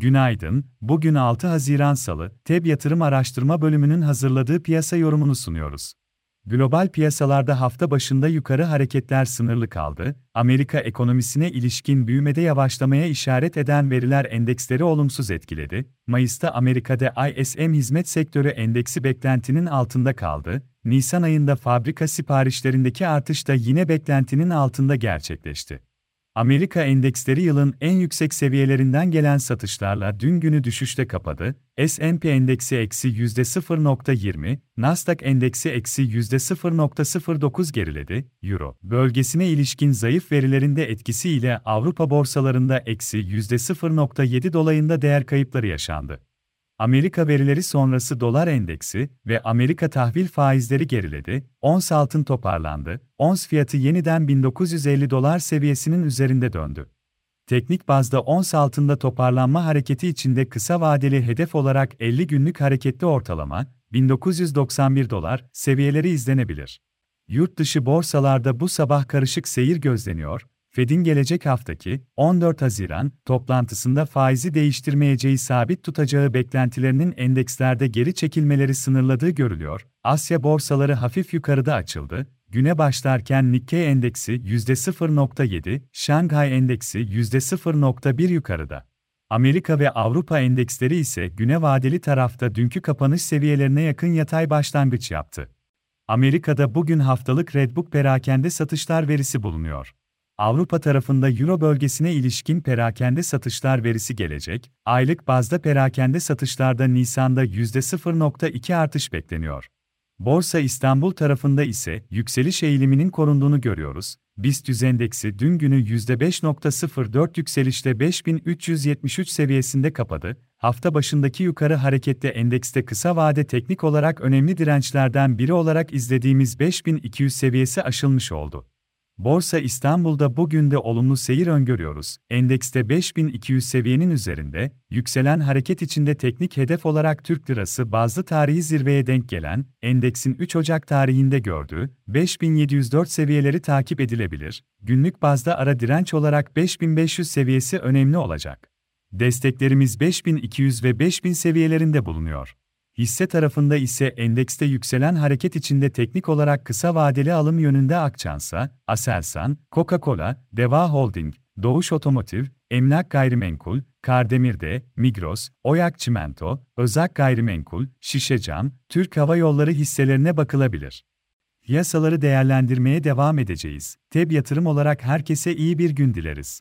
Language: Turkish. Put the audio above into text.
Günaydın, bugün 6 Haziran Salı, TEB Yatırım Araştırma Bölümünün hazırladığı piyasa yorumunu sunuyoruz. Global piyasalarda hafta başında yukarı hareketler sınırlı kaldı, Amerika ekonomisine ilişkin büyümede yavaşlamaya işaret eden veriler endeksleri olumsuz etkiledi, Mayıs'ta Amerika'da ISM hizmet sektörü endeksi beklentinin altında kaldı, Nisan ayında fabrika siparişlerindeki artış da yine beklentinin altında gerçekleşti. Amerika endeksleri yılın en yüksek seviyelerinden gelen satışlarla dün günü düşüşte kapadı, S&P endeksi eksi %0.20, Nasdaq endeksi eksi %0.09 geriledi, Euro bölgesine ilişkin zayıf verilerinde etkisiyle Avrupa borsalarında eksi %0.7 dolayında değer kayıpları yaşandı. Amerika verileri sonrası dolar endeksi ve Amerika tahvil faizleri geriledi, ons altın toparlandı, ons fiyatı yeniden 1950 dolar seviyesinin üzerinde döndü. Teknik bazda ons altında toparlanma hareketi içinde kısa vadeli hedef olarak 50 günlük hareketli ortalama, 1991 dolar seviyeleri izlenebilir. Yurt dışı borsalarda bu sabah karışık seyir gözleniyor, Fed'in gelecek haftaki 14 Haziran toplantısında faizi değiştirmeyeceği sabit tutacağı beklentilerinin endekslerde geri çekilmeleri sınırladığı görülüyor. Asya borsaları hafif yukarıda açıldı. Güne başlarken Nikkei endeksi %0.7, Şanghay endeksi %0.1 yukarıda. Amerika ve Avrupa endeksleri ise güne vadeli tarafta dünkü kapanış seviyelerine yakın yatay başlangıç yaptı. Amerika'da bugün haftalık Redbook perakende satışlar verisi bulunuyor. Avrupa tarafında Euro bölgesine ilişkin perakende satışlar verisi gelecek, aylık bazda perakende satışlarda Nisan'da %0.2 artış bekleniyor. Borsa İstanbul tarafında ise yükseliş eğiliminin korunduğunu görüyoruz. BIST endeksi dün günü %5.04 yükselişte 5373 seviyesinde kapadı. Hafta başındaki yukarı harekette endekste kısa vade teknik olarak önemli dirençlerden biri olarak izlediğimiz 5200 seviyesi aşılmış oldu. Borsa İstanbul'da bugün de olumlu seyir öngörüyoruz. Endekste 5200 seviyenin üzerinde, yükselen hareket içinde teknik hedef olarak Türk Lirası bazlı tarihi zirveye denk gelen, endeksin 3 Ocak tarihinde gördüğü 5704 seviyeleri takip edilebilir. Günlük bazda ara direnç olarak 5500 seviyesi önemli olacak. Desteklerimiz 5200 ve 5000 seviyelerinde bulunuyor. Hisse tarafında ise endekste yükselen hareket içinde teknik olarak kısa vadeli alım yönünde Akçansa, Aselsan, Coca-Cola, Deva Holding, Doğuş Otomotiv, Emlak Gayrimenkul, Kardemir'de, Migros, Oyak Çimento, Özak Gayrimenkul, Şişecam, Türk Hava Yolları hisselerine bakılabilir. Yasaları değerlendirmeye devam edeceğiz. TEB yatırım olarak herkese iyi bir gün dileriz.